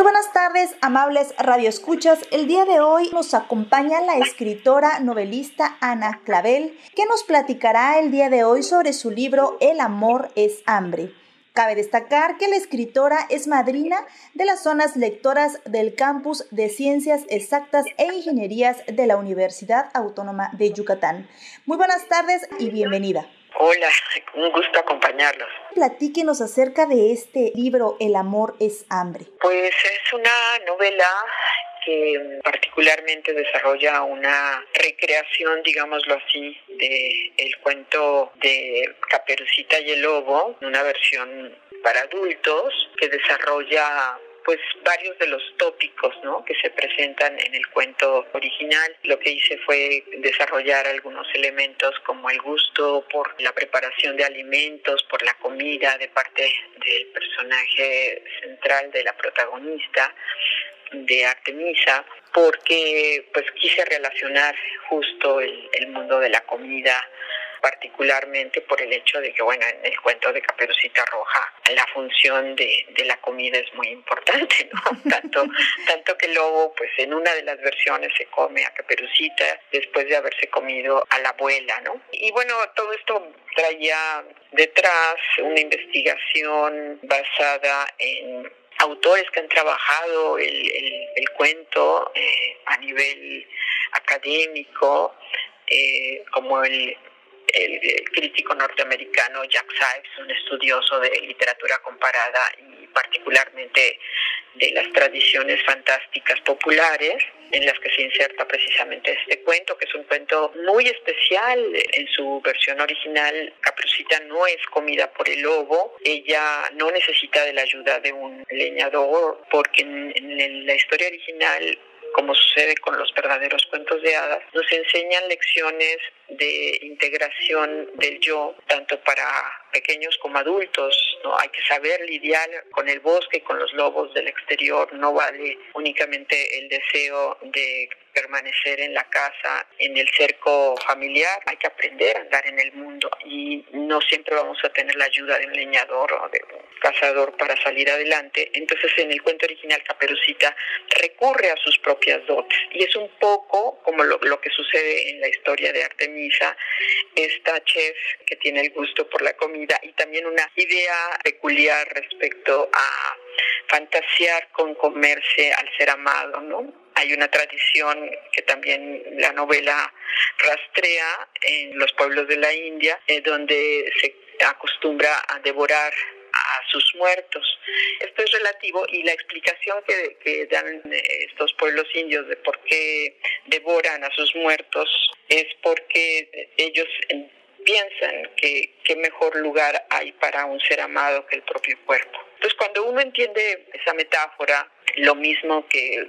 Muy buenas tardes, amables radioescuchas. El día de hoy nos acompaña la escritora novelista Ana Clavel, que nos platicará el día de hoy sobre su libro El amor es hambre. Cabe destacar que la escritora es madrina de las zonas lectoras del campus de Ciencias Exactas e Ingenierías de la Universidad Autónoma de Yucatán. Muy buenas tardes y bienvenida. Hola, un gusto acompañarlos. Platíquenos acerca de este libro El amor es hambre. Pues es una novela que particularmente desarrolla una recreación, digámoslo así, de el cuento de Caperucita y el Lobo, una versión para adultos que desarrolla pues varios de los tópicos ¿no? que se presentan en el cuento original. Lo que hice fue desarrollar algunos elementos como el gusto por la preparación de alimentos, por la comida de parte del personaje central de la protagonista de Artemisa porque pues quise relacionar justo el, el mundo de la comida particularmente por el hecho de que, bueno, en el cuento de Caperucita Roja la función de, de la comida es muy importante, ¿no? Tanto, tanto que el lobo, pues en una de las versiones se come a Caperucita después de haberse comido a la abuela, ¿no? Y bueno, todo esto traía detrás una investigación basada en autores que han trabajado el, el, el cuento eh, a nivel académico, eh, como el el, crítico norteamericano Jack Sipes, un estudioso de literatura comparada y particularmente de las tradiciones fantásticas populares en las que se inserta precisamente este cuento, que es un cuento muy especial. En su versión original, Caperucita no es comida por el lobo, ella no necesita de la ayuda de un leñador, porque en la historia original como sucede con los verdaderos cuentos de hadas, nos enseñan lecciones de integración del yo, tanto para pequeños como adultos. ¿no? Hay que saber lidiar con el bosque con los lobos del exterior. No vale únicamente el deseo de permanecer en la casa, en el cerco familiar. Hay que aprender a andar en el mundo y no siempre vamos a tener la ayuda de un leñador o de un cazador para salir adelante. Entonces en el cuento original Caperucita recurre a sus propias dotes y es un poco como lo, lo que sucede en la historia de Artemisa, esta chef que tiene el gusto por la comida y también una idea peculiar respecto a fantasear con comerse al ser amado, ¿no? Hay una tradición que también la novela rastrea en los pueblos de la India, eh, donde se acostumbra a devorar a sus muertos. Esto es relativo y la explicación que, que, dan estos pueblos indios de por qué devoran a sus muertos es porque ellos piensan que qué mejor lugar hay para un ser amado que el propio cuerpo. Entonces cuando uno entiende esa metáfora, lo mismo que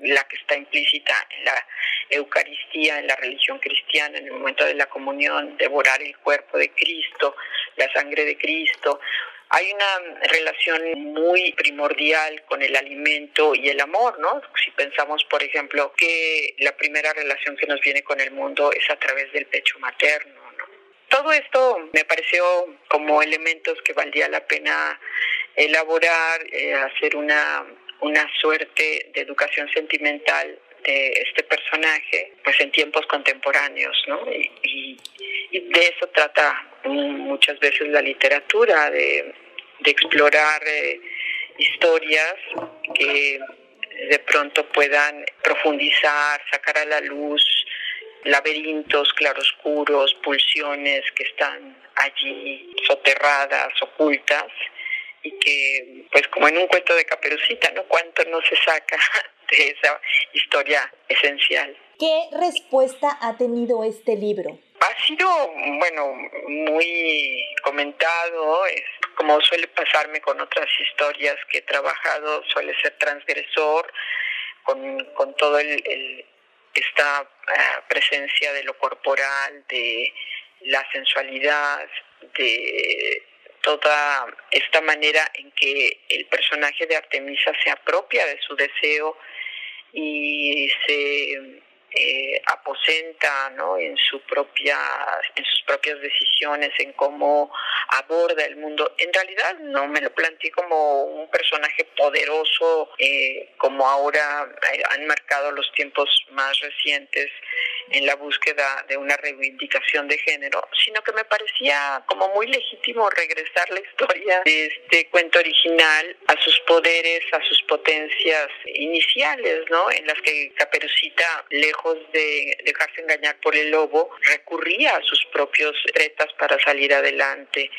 la que está implícita en la Eucaristía, en la religión cristiana, en el momento de la comunión, devorar el cuerpo de Cristo, la sangre de Cristo. Hay una relación muy primordial con el alimento y el amor, ¿no? Si pensamos, por ejemplo, que la primera relación que nos viene con el mundo es a través del pecho materno, ¿no? Todo esto me pareció como elementos que valdría la pena elaborar, eh, hacer una una suerte de educación sentimental de este personaje, pues en tiempos contemporáneos, ¿no? Y, de eso trata muchas veces la literatura, de, de explorar eh, historias que de pronto puedan profundizar, sacar a la luz laberintos, claroscuros, pulsiones que están allí soterradas, ocultas, y que, pues como en un cuento de Caperucita, ¿no? ¿Cuánto no se saca de esa historia esencial? ¿Qué respuesta ha tenido este libro? Ha sido, bueno, muy comentado, es, como suele pasarme con otras historias que he trabajado, suele ser transgresor, con, con todo el, el esta uh, presencia de lo corporal, de la sensualidad, de toda esta manera en que el personaje de Artemisa se apropia de su deseo y se eh, aposenta ¿no? en, su propia, en sus propias decisiones, en cómo aborda el mundo. En realidad no me lo planteé como un personaje poderoso, eh, como ahora han marcado los tiempos más recientes en la búsqueda de una reivindicación de género, sino que me parecía como muy legítimo regresar la historia de este cuento original a sus poderes, a sus potencias iniciales, ¿no? En las que Caperucita, lejos de dejarse engañar por el lobo, recurría a sus propios retas para salir adelante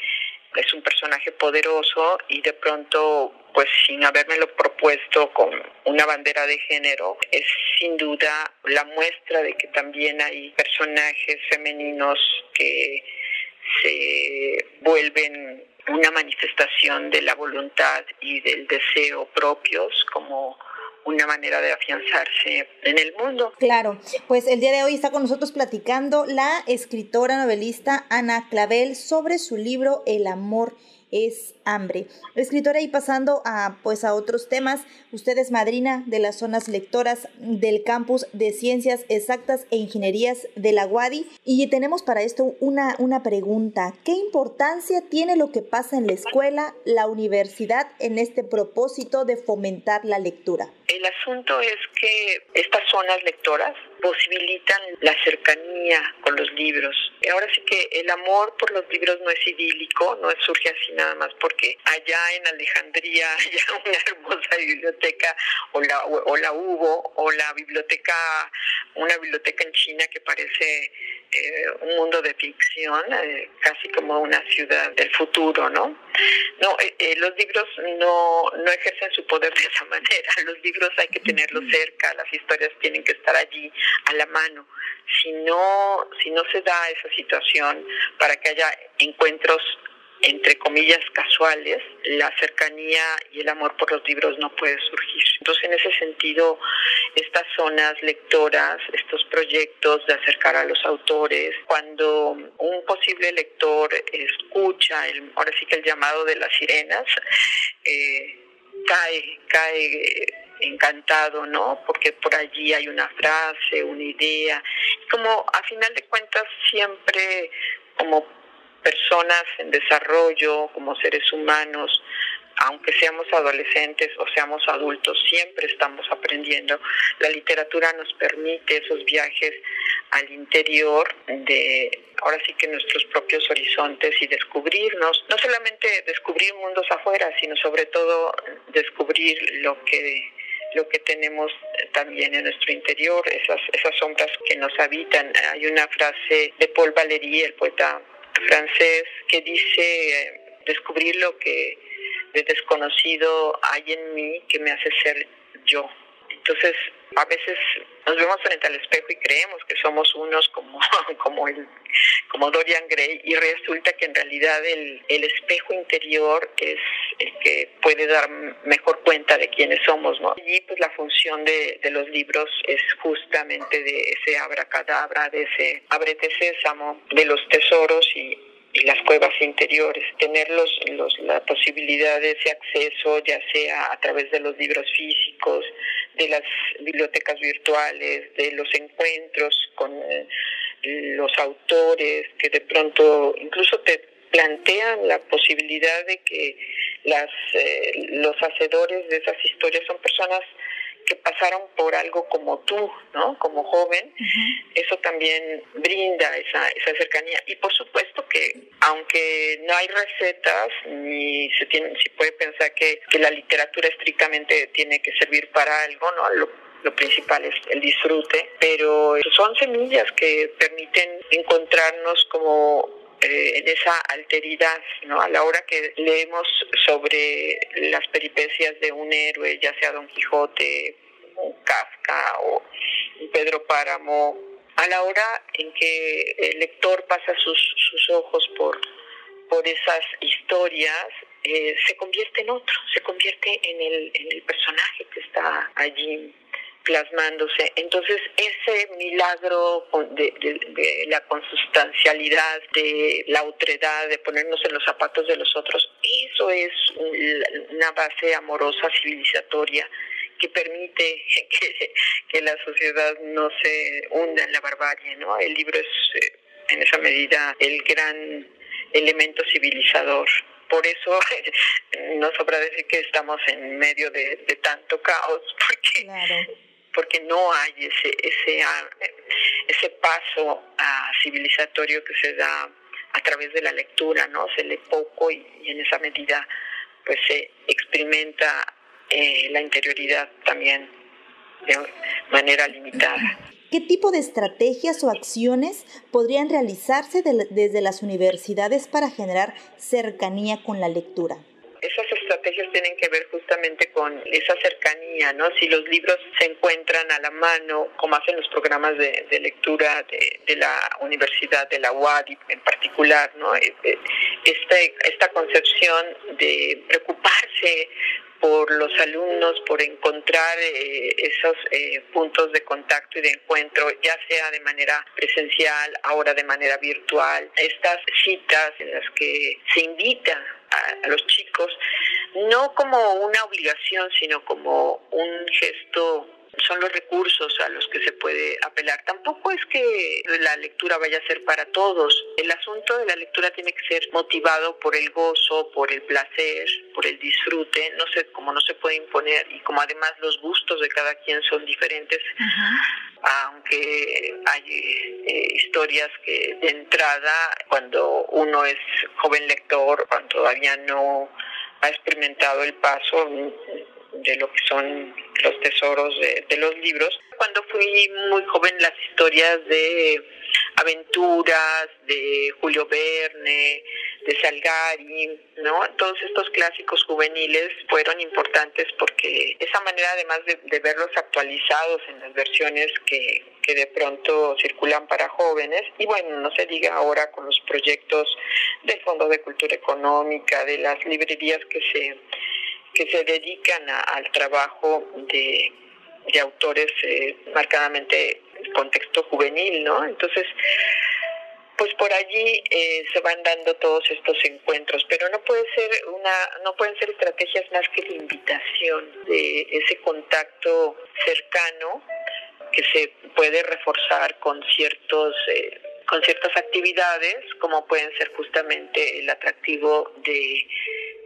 es un personaje poderoso y de pronto, pues sin habérmelo propuesto con una bandera de género, es sin duda la muestra de que también hay personajes femeninos que se vuelven una manifestación de la voluntad y del deseo propios como una manera de afianzarse en el mundo. Claro, pues el día de hoy está con nosotros platicando la escritora novelista Ana Clavel sobre su libro El amor es hambre. Escritora y pasando a pues a otros temas, usted es madrina de las zonas lectoras del campus de Ciencias Exactas e Ingenierías de la UADI y tenemos para esto una, una pregunta. ¿Qué importancia tiene lo que pasa en la escuela, la universidad en este propósito de fomentar la lectura? El asunto es que estas zonas lectoras posibilitan la cercanía con los libros. Ahora sí que el amor por los libros no es idílico, no surge así nada más porque allá en Alejandría hay una hermosa biblioteca o la, o la hubo o la biblioteca, una biblioteca en China que parece eh, un mundo de ficción, eh, casi como una ciudad del futuro, ¿no? No, eh, los libros no, no ejercen su poder de esa manera. Los libros hay que tenerlos cerca, las historias tienen que estar allí a la mano. Si no, si no se da esa situación para que haya encuentros entre comillas casuales, la cercanía y el amor por los libros no puede surgir. Entonces, en ese sentido, estas zonas lectoras, estos proyectos de acercar a los autores, cuando un posible lector escucha, el, ahora sí que el llamado de las sirenas, eh, cae, cae encantado, ¿no? Porque por allí hay una frase, una idea. Como a final de cuentas siempre como personas en desarrollo, como seres humanos, aunque seamos adolescentes o seamos adultos, siempre estamos aprendiendo. La literatura nos permite esos viajes al interior de, ahora sí que nuestros propios horizontes y descubrirnos, no solamente descubrir mundos afuera, sino sobre todo descubrir lo que lo que tenemos también en nuestro interior, esas, esas sombras que nos habitan. Hay una frase de Paul Valéry, el poeta francés, que dice descubrir lo que de desconocido hay en mí que me hace ser yo. Entonces, a veces nos vemos frente al espejo y creemos que somos unos como, como, el, como Dorian Gray y resulta que en realidad el, el espejo interior es el que puede dar mejor cuenta de quiénes somos. ¿no? Y pues la función de, de los libros es justamente de ese abracadabra, de ese abrete sésamo, de los tesoros y, y las cuevas interiores, tener los, la posibilidad de ese acceso, ya sea a través de los libros físicos, de las bibliotecas virtuales, de los encuentros con eh, los autores, que de pronto incluso te plantean la posibilidad de que las, eh, los hacedores de esas historias son personas que pasaron por algo como tú, ¿no? Como joven, eso también brinda esa, esa cercanía. Y por supuesto que, aunque no hay recetas, ni se, tiene, se puede pensar que, que la literatura estrictamente tiene que servir para algo, ¿no? Lo, lo principal es el disfrute, pero son semillas que permiten encontrarnos como eh, en esa alteridad, ¿no? A la hora que leemos sobre las peripecias de un héroe, ya sea Don Quijote, un Kafka o Pedro Páramo, a la hora en que el lector pasa sus, sus ojos por, por esas historias, eh, se convierte en otro, se convierte en el, en el personaje que está allí plasmándose. Entonces, ese milagro de, la consustancialidad, de la otredad, de ponernos en los zapatos de los otros, eso es una base amorosa, civilizatoria, que permite que, la sociedad no se hunda en la barbarie, ¿no? El libro es eh, en esa medida el gran elemento civilizador. Por eso no sobra decir que estamos en medio de, tanto caos, porque, porque no hay ese, ese, ah, ese paso a civilizatorio que se da a través de la lectura, ¿no? Se lee poco y, en esa medida pues se experimenta eh, la interioridad también de manera limitada. ¿Qué tipo de estrategias o acciones podrían realizarse desde las universidades para generar cercanía con la lectura? Esas estrategias tienen que ver justamente con esa cercanía, ¿no? Si los libros se encuentran a la mano, como hacen los programas de, lectura de, la universidad, de la UADI en particular, ¿no? Eh, eh, este, esta concepción de preocuparse por los alumnos, por encontrar eh, esos eh, puntos de contacto y de encuentro, ya sea de manera presencial, ahora de manera virtual. Estas citas en las que se invita a, los chicos, no como una obligación, sino como un gesto son los recursos a los que se puede apelar. Tampoco es que la lectura vaya a ser para todos. El asunto de la lectura tiene que ser motivado por el gozo, por el placer, por el disfrute. No sé, como no se puede imponer y como además los gustos de cada quien son diferentes, aunque hay historias que de entrada, cuando uno es joven lector, cuando todavía no ha experimentado el paso, de lo que son los tesoros de, los libros. Cuando fui muy joven, las historias de aventuras, de Julio Verne, de Salgari, ¿no? Todos estos clásicos juveniles fueron importantes porque esa manera además de, verlos actualizados en las versiones que, que de pronto circulan para jóvenes, y bueno, no se diga ahora con los proyectos del Fondo de Cultura Económica, de las librerías que se que se dedican al trabajo de, autores eh, marcadamente contexto juvenil, ¿no? Entonces, pues por allí eh, se van dando todos estos encuentros, pero no puede ser una, no pueden ser estrategias más que de invitación, de ese contacto cercano que se puede reforzar con ciertos eh, con ciertas actividades, como pueden ser justamente el atractivo de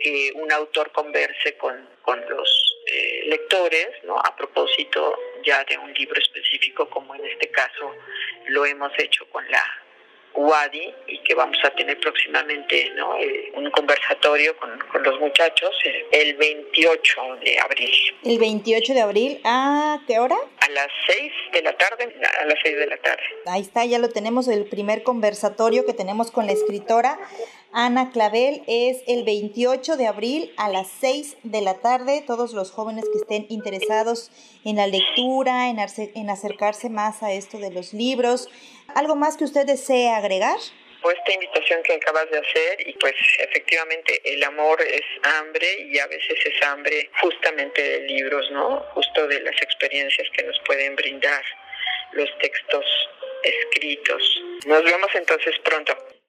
que un autor converse con, con los eh, lectores, ¿no? A propósito ya de un libro específico, como en este caso lo hemos hecho con la UADI y que vamos a tener próximamente ¿no? Un conversatorio con, con, los muchachos eh, el 28 de abril. ¿El 28 de abril? ¿A qué hora? A las 6 de la tarde, a las 6 de la tarde. Ahí está, ya lo tenemos, el primer conversatorio que tenemos con la escritora Ana Clavel es el 28 de abril a las 6 de la tarde. Todos los jóvenes que estén interesados en la lectura, en, en acercarse más a esto de los libros. ¿Algo más que usted desee agregar? Pues esta invitación que acabas de hacer y pues efectivamente el amor es hambre y a veces es hambre justamente de libros, ¿no? Justo de las experiencias que nos pueden brindar los textos escritos. Nos vemos entonces pronto.